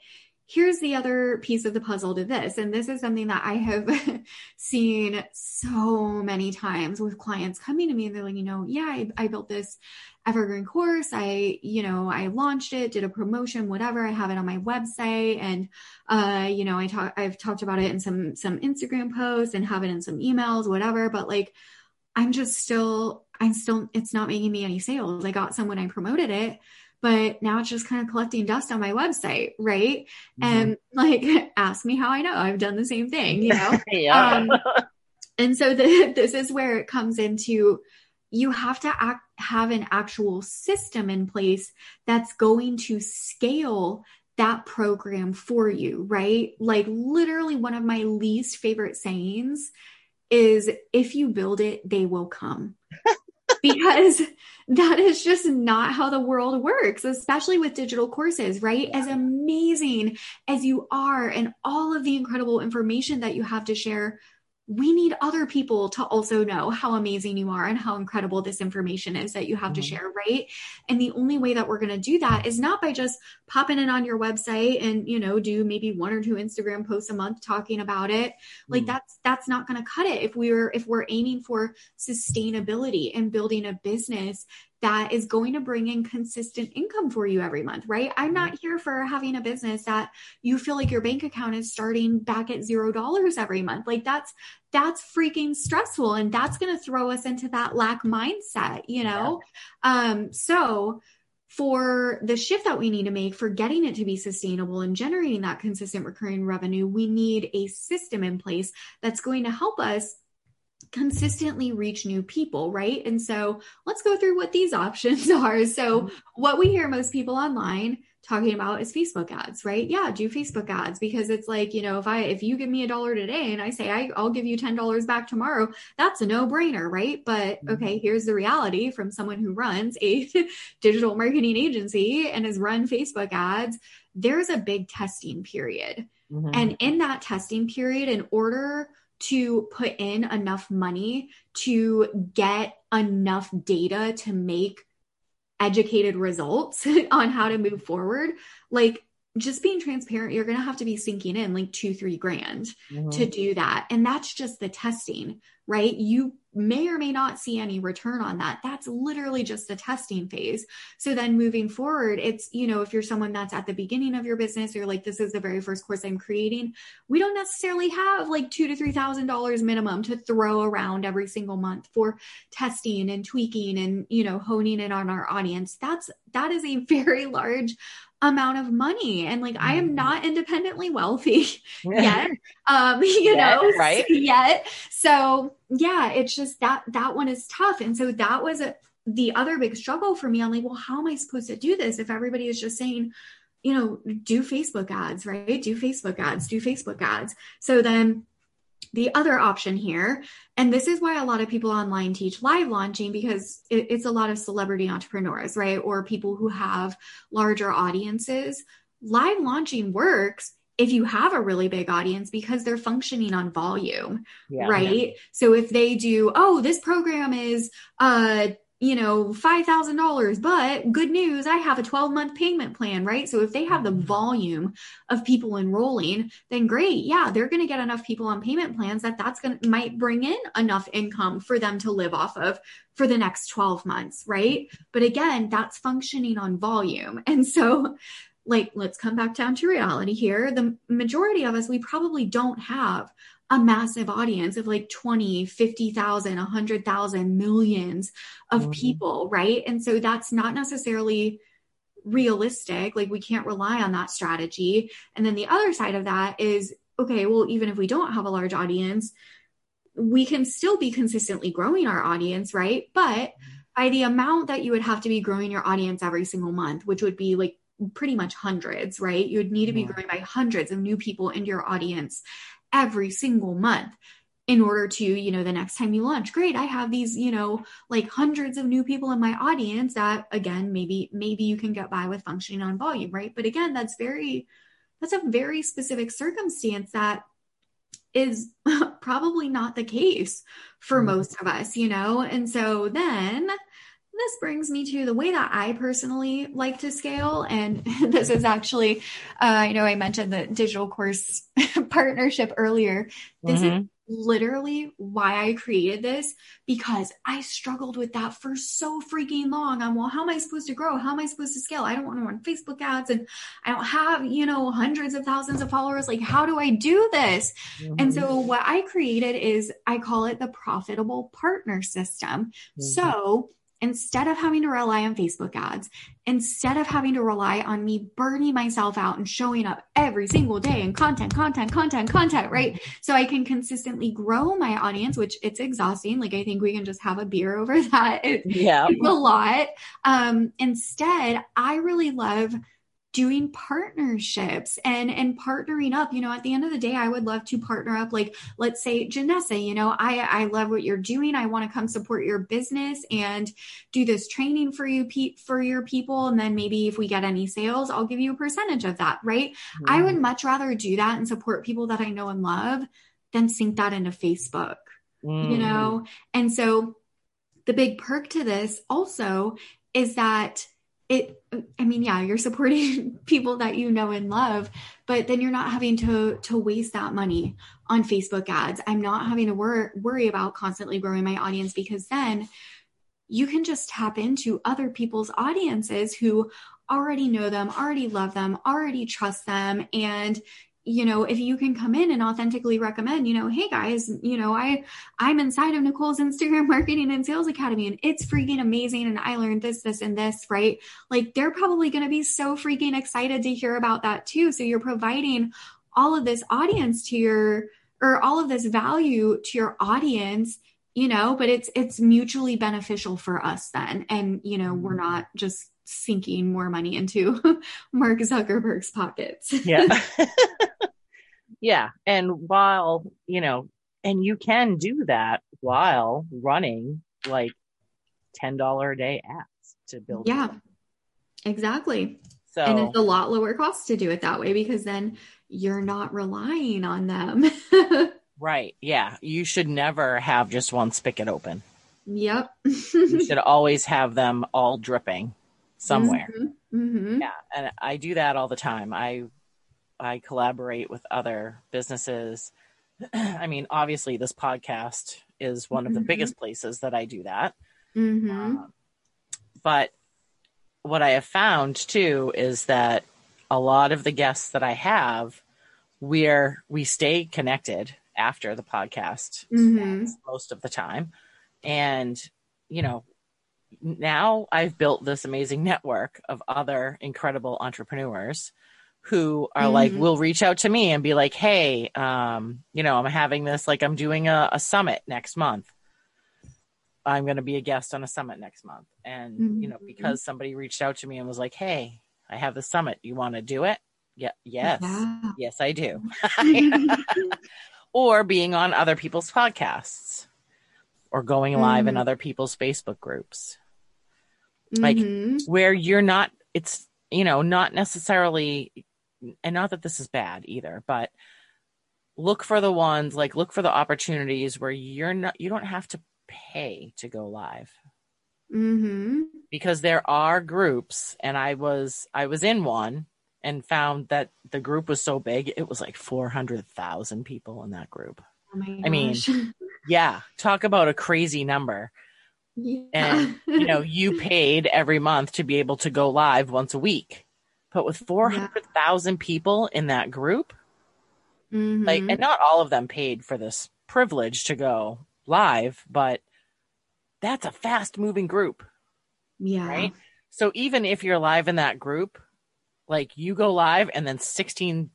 here's the other piece of the puzzle to this. And this is something that I have [laughs] seen so many times with clients coming to me and they're like, you know, yeah, I, I, built this evergreen course. I, you know, I launched it, did a promotion, whatever. I have it on my website. And, uh, you know, I talk, I've talked about it in some, some Instagram posts and have it in some emails, whatever. But like, I'm just still, I'm still, it's not making me any sales. I got some when I promoted it, but now it's just kind of collecting dust on my website. Right. Mm-hmm. And [laughs] like, ask me how I know I've done the same thing, you know? [laughs] yeah. Um, and so the, [laughs] this is where it comes into, you have to act, have an actual system in place that's going to scale that program for you, right? Like literally one of my least favorite sayings is if you build it, they will come. [laughs] because that is just not how the world works, especially with digital courses, right? As amazing as you are and all of the incredible information that you have to share, we need other people to also know how amazing you are and how incredible this information is that you have mm-hmm. to share, right? And the only way that we're going to do that is not by just popping it on your website and, you know, do maybe one or two Instagram posts a month talking about it. Like mm. that's that's not going to cut it if we're if we're aiming for sustainability and building a business that is going to bring in consistent income for you every month, right? I'm not mm-hmm. here for having a business that you feel like your bank account is starting back at zero dollars every month. Like that's that's freaking stressful and that's going to throw us into that lack mindset, you know? Yeah. Um so for the shift that we need to make for getting it to be sustainable and generating that consistent recurring revenue, we need a system in place that's going to help us consistently reach new people, right? And so let's go through what these [laughs] options are. So, mm-hmm. what we hear most people online talking about is Facebook ads, right? Yeah, do Facebook ads because it's like, you know, if I if you give me a dollar today and I say I, will give you $10 back tomorrow, that's a no-brainer, right? But mm-hmm. okay, here's the reality from someone who runs a [laughs] digital marketing agency and has run Facebook ads, there's a big testing period. Mm-hmm. And in that testing period, in order to put in enough money to get enough data to make educated results [laughs] on how to move forward. Like just being transparent you're going to have to be sinking in like two three grand mm-hmm. to do that and that's just the testing right you may or may not see any return on that. That's literally just the testing phase. So then moving forward, it's, you know, if you're someone that's at the beginning of your business, you're like, this is the very first course I'm creating. We don't necessarily have like two to three thousand dollars minimum to throw around every single month for testing and tweaking and, you know, honing in on our audience. That's that is a [laughs] very large amount of money and like i am mm-hmm. not independently wealthy [laughs] yet um [laughs] you know [laughs] right? yet. So yeah it's just that that one is tough. And so that was a, the other big struggle for me. I'm like well how am i supposed to do this if everybody is just saying you know do facebook ads right? Do facebook ads do facebook ads. So then the other option here, and this is why a lot of people online teach live launching because it, it's a lot of celebrity entrepreneurs, right? Or people who have larger audiences. Live launching works if you have a really big audience because they're functioning on volume, yeah, right? Yeah. So if they do, oh, this program is uh you know, $5,000, but good news, I have a 12 month payment plan, right? So if they have the mm-hmm. volume of people enrolling, then great. Yeah, they're going to get enough people on payment plans that that's going to might bring in enough income for them to live off of for the next 12 months, right? But again, that's functioning on volume. [laughs] And so like let's come back down to reality here. The majority of us we probably don't have a massive audience of like 20, 50,000, 100,000, millions of mm-hmm. people, right? And so that's not necessarily realistic. Like we can't rely on that strategy. And then the other side of that is okay, well, even if we don't have a large audience, we can still be consistently growing our audience, right? But by the amount that you would have to be growing your audience every single month, which would be like pretty much hundreds, right? You'd need to be growing by hundreds of new people into your audience every single month in order to, you know, the next time you launch, great, I have these, you know, like hundreds of new people in my audience that again, maybe, maybe you can get by with functioning on volume, right? But again, that's very, that's a very specific circumstance that is [laughs] probably not the case for mm-hmm. most of us, you know? And so then this brings me to the way that I personally like to scale. And [laughs] this is actually, uh, I know I mentioned the digital course [laughs] partnership earlier. This mm-hmm. is literally why I created this because I struggled with that for so freaking long. I'm, well, how am I supposed to grow? How am I supposed to scale? I don't want to run Facebook ads and I don't have, you know, hundreds of thousands of followers. Like, how do I do this? Mm-hmm. And so what I created is I call it the profitable partner system. Mm-hmm. So instead of having to rely on Facebook ads, instead of having to rely on me burning myself out and showing up every single day and content, content, content, content, right? So I can consistently grow my audience, which it's exhausting. Like I think we can just have a beer over [laughs] that. It, yeah. It's a lot. Um, instead, I really love doing partnerships and and partnering up. You know at the end of the day i would love to partner up like let's say janessa you know i i love what you're doing. I want to come support your business and do this training for you Pete, for your people. And then maybe if we get any sales i'll give you a percentage of that right? Mm-hmm. i would much rather do that and support people that i know and love than sink that into facebook mm-hmm. you know? And so the big perk to this also is that it i mean yeah you're supporting [laughs] people that you know and love but then you're not having to to waste that money on facebook ads. I'm not having to wor- worry about constantly growing my audience because then you can just tap into other people's audiences who already know them already love them already trust them and you know if you can come in and authentically recommend you know hey guys you know i i'm inside of nicole's instagram [laughs] marketing and sales academy and it's freaking amazing and i learned this this and this right? Like they're probably going to be so freaking excited to hear about that too. So you're providing all of this audience to your or all of this value to your audience you know but it's it's mutually beneficial for us then. And you know we're not just sinking more money into [laughs] Mark Zuckerberg's pockets. yeah. [laughs] [laughs] yeah. And while, you know, and you can do that while running like $10 a day ads to build. Yeah. Them. Exactly. So, and it's a lot lower cost to do it that way because then you're not relying on them. right. Yeah. You should never have just one spigot open. Yep. you should always have them all dripping somewhere. Mm-hmm. Mm-hmm. Yeah, and I do that all the time. I I collaborate with other businesses. [clears throat] I mean, obviously, this podcast is one of the mm-hmm. biggest places that I do that. Uh, but what I have found too is that a lot of the guests that I have, we're we stay connected after the podcast mm-hmm. most of the time, and you know now I've built this amazing network of other incredible entrepreneurs who are mm-hmm. like will reach out to me and be like hey um, you know i'm having this like i'm doing a, a summit next month i'm going to be a guest on a summit next month and mm-hmm. you know mm-hmm. because somebody reached out to me and was like hey i have the summit you want to do it yeah yes yeah. yes i do [laughs] [laughs] or being on other people's podcasts or going live mm-hmm. in other people's facebook groups like mm-hmm. where you're not it's you know not necessarily and not that this is bad either but look for the ones like look for the opportunities where you're not you don't have to pay to go live mm-hmm. because there are groups and i was i was in one and found that the group was so big it was like 400000 people in that group oh i mean [laughs] yeah talk about a crazy number yeah. And you know, you paid every month to be able to go live once a week. But with 400,000 yeah. people in that group, mm-hmm. like and not all of them paid for this privilege to go live, but that's a fast moving group. Yeah. Right? So even if you're live in that group, like you go live and then 16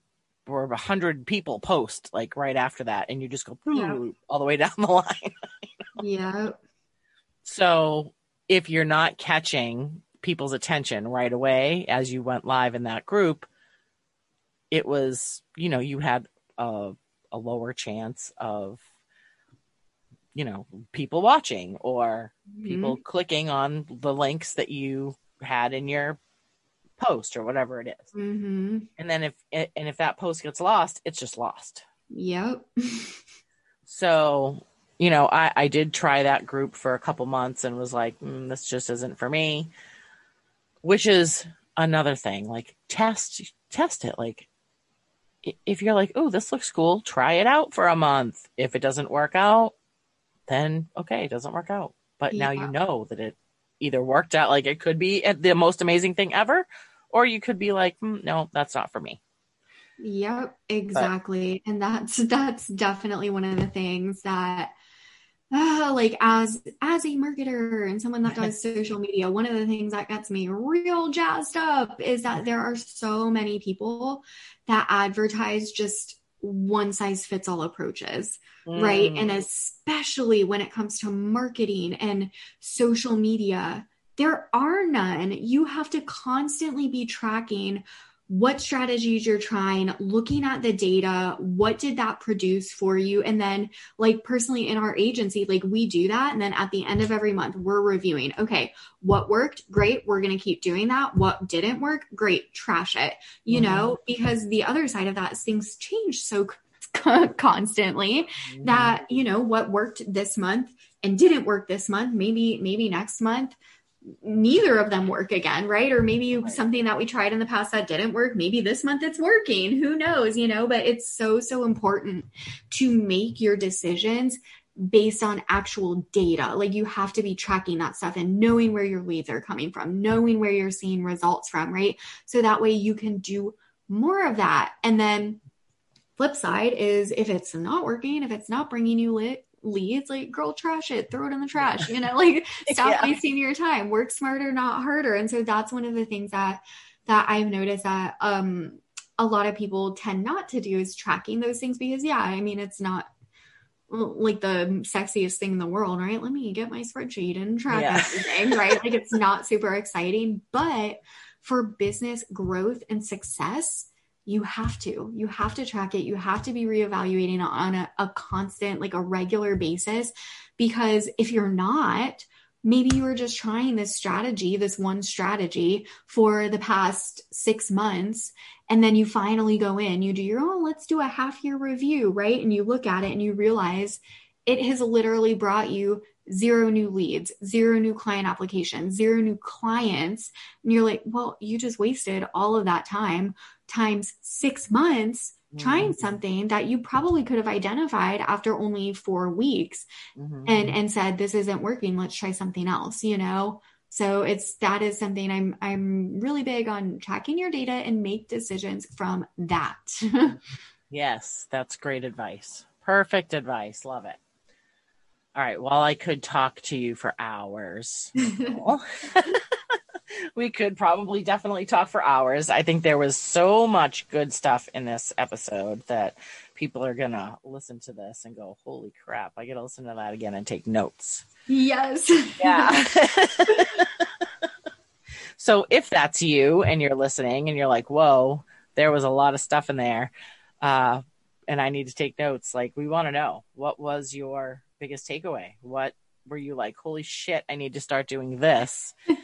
or 100 people post like right after that and you just go yeah. all the way down the [laughs] line. you know? Yeah. So if you're not catching people's attention right away as you went live in that group, it was, you know, you had a, a lower chance of, you know, people watching or mm-hmm. people clicking on the links that you had in your post or whatever it is. Mm-hmm. And then if and if that post gets lost, it's just lost. Yep. [laughs] so, you know, I I did try that group for a couple months and was like, mm, this just isn't for me. Which is another thing. Like test test it. Like if you're like, oh, this looks cool, try it out for a month. If it doesn't work out, then okay, it doesn't work out. But now you know that it either worked out like it could be the most amazing thing ever, or you could be like, mm, no, that's not for me. Yep, exactly. But, and that's that's definitely one of the things that uh, like as as a marketer and someone that does [laughs] social media, one of the things that gets me real jazzed up is that there are so many people that advertise just one size fits all approaches, mm. right? And especially when it comes to marketing and social media, there are none. You have to constantly be tracking what strategies you're trying, looking at the data, what did that produce for you? And then, like, personally in our agency, like, we do that. And then at the end of every month, we're reviewing, okay, what worked? Great. We're going to keep doing that. What didn't work? Great. Trash it, you mm-hmm. know, because the other side of that is things change so [laughs] constantly mm-hmm. that, you know, what worked this month and didn't work this month, maybe, maybe next month neither of them work again, right? Or maybe right. something that we tried in the past that didn't work, maybe this month it's working, who knows, you know, but it's so, so important to make your decisions based on actual data. Like you have to be tracking that stuff and knowing where your leads are coming from, knowing where you're seeing results from, right? So that way you can do more of that. And then flip side is if it's not working, if it's not bringing you lit, leads like girl trash it throw it in the trash you know [laughs] like stop yeah. wasting your time. Work smarter not harder. And so that's one of the things that that i've noticed that um a lot of people tend not to do is tracking those things because yeah i mean it's not like the sexiest thing in the world right? Let me get my spreadsheet and track yeah. everything right? Like it's not super exciting. But for business growth and success you have to. You have to track it. You have to be reevaluating on a, a constant like a regular basis because if you're not maybe you were just trying this strategy this one strategy for the past six months and then you finally go in. You do your oh let's do a half year review right? And you look at it and you realize it has literally brought you zero new leads, zero new client applications, zero new clients. And you're like, well, you just wasted all of that time times six months trying mm-hmm. something that you probably could have identified after only four weeks mm-hmm. and and said this isn't working. Let's try something else you know? So it's that is something i'm i'm really big on tracking your data and make decisions from that. [laughs] Yes that's great advice. Perfect advice. Love it. All right. Well i could talk to you for hours [laughs] [laughs] [laughs] we could probably definitely talk for hours. I think there was so much good stuff in this episode that people are gonna listen to this and go, "Holy crap! I gotta listen to that again and take notes." Yes. Yeah. [laughs] so if that's you and you're listening and you're like, "Whoa, there was a lot of stuff in there," uh, and I need to take notes, like we want to know what was your biggest takeaway? What were you like, "Holy shit! I need to start doing this." [laughs]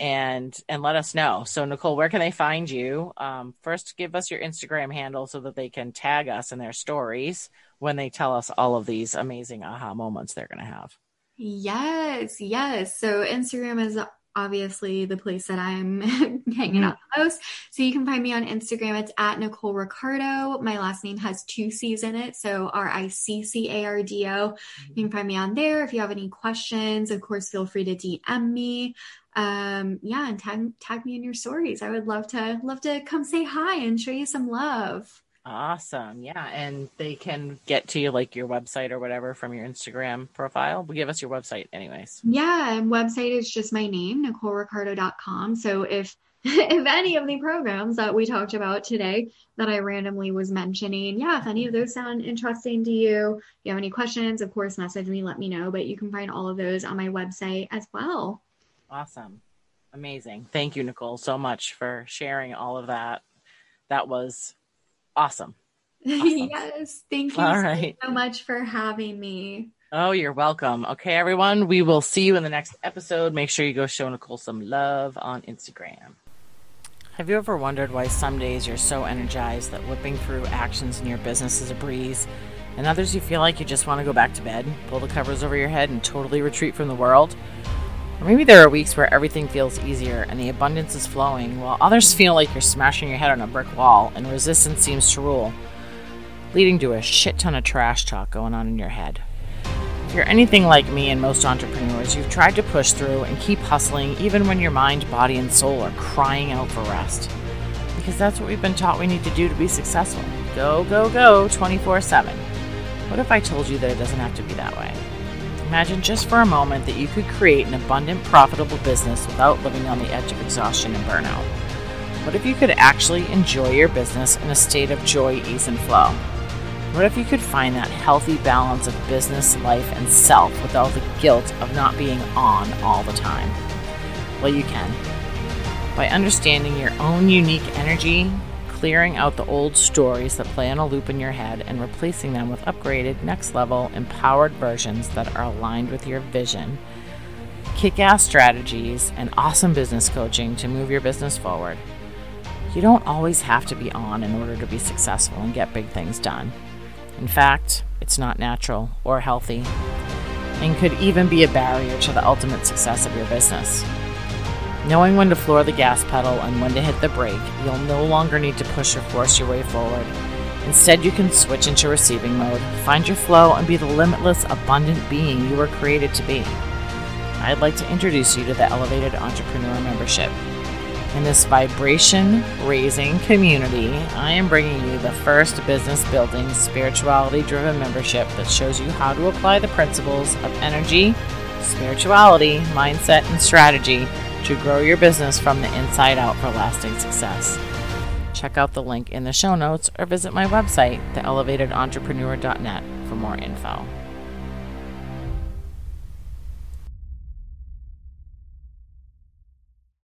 and and let us know. So Nicole, where can they find you? Um, first, give us your Instagram handle so that they can tag us in their stories when they tell us all of these amazing aha moments they're going to have. Yes, yes. So Instagram is obviously the place that I'm [laughs] hanging mm-hmm. out the most. So you can find me on Instagram. It's at Nicole Riccardo. My last name has two C's in it. So R I C C A R D O. You can find me on there. If you have any questions, of course, feel free to DM me um yeah and tag tag me in your stories. I would love to love to come say hi and show you some love. Awesome. Yeah and they can get to you like your website or whatever from your instagram profile. But give us your website anyways. Yeah and website is just my name nicolericcardo.com so if [laughs] if any of the programs that we talked about today that I randomly was mentioning, yeah, if any of those sound interesting to you, if you have any questions, of course, message me, let me know. But you can find all of those on my website as well. Awesome. Amazing. Thank you, Nicole, so much for sharing all of that. That was awesome. [laughs] awesome. yes. Thank you all right. so much for having me. Oh, you're welcome. Okay, everyone. We will see you in the next episode. Make sure you go show Nicole some love on Instagram. Have you ever wondered why some days you're so energized that whipping through actions in your business is a breeze, and others you feel like you just want to go back to bed, pull the covers over your head, and totally retreat from the world? Or maybe there are weeks where everything feels easier and the abundance is flowing, while others feel like you're smashing your head on a brick wall and resistance seems to rule, leading to a shit ton of trash talk going on in your head. If you're anything like me and most entrepreneurs, you've tried to push through and keep hustling even when your mind, body, and soul are crying out for rest. Because that's what we've been taught we need to do to be successful. Go, go, go 24 7. What if I told you that it doesn't have to be that way? Imagine just for a moment that you could create an abundant, profitable business without living on the edge of exhaustion and burnout. What if you could actually enjoy your business in a state of joy, ease, and flow? What if you could find that healthy balance of business, life, and self without the guilt of not being on all the time? Well, you can. By understanding your own unique energy, clearing out the old stories that play on a loop in your head, and replacing them with upgraded, next level, empowered versions that are aligned with your vision, kick ass strategies, and awesome business coaching to move your business forward. You don't always have to be on in order to be successful and get big things done. In fact, it's not natural or healthy and could even be a barrier to the ultimate success of your business. Knowing when to floor the gas pedal and when to hit the brake, you'll no longer need to push or force your way forward. Instead, you can switch into receiving mode, find your flow, and be the limitless, abundant being you were created to be. I'd like to introduce you to the Elevated Entrepreneur Membership. In this vibration raising community, I am bringing you the first business building, spirituality driven membership that shows you how to apply the principles of energy, spirituality, mindset, and strategy to grow your business from the inside out for lasting success. Check out the link in the show notes or visit my website, theelevatedentrepreneur.net, for more info.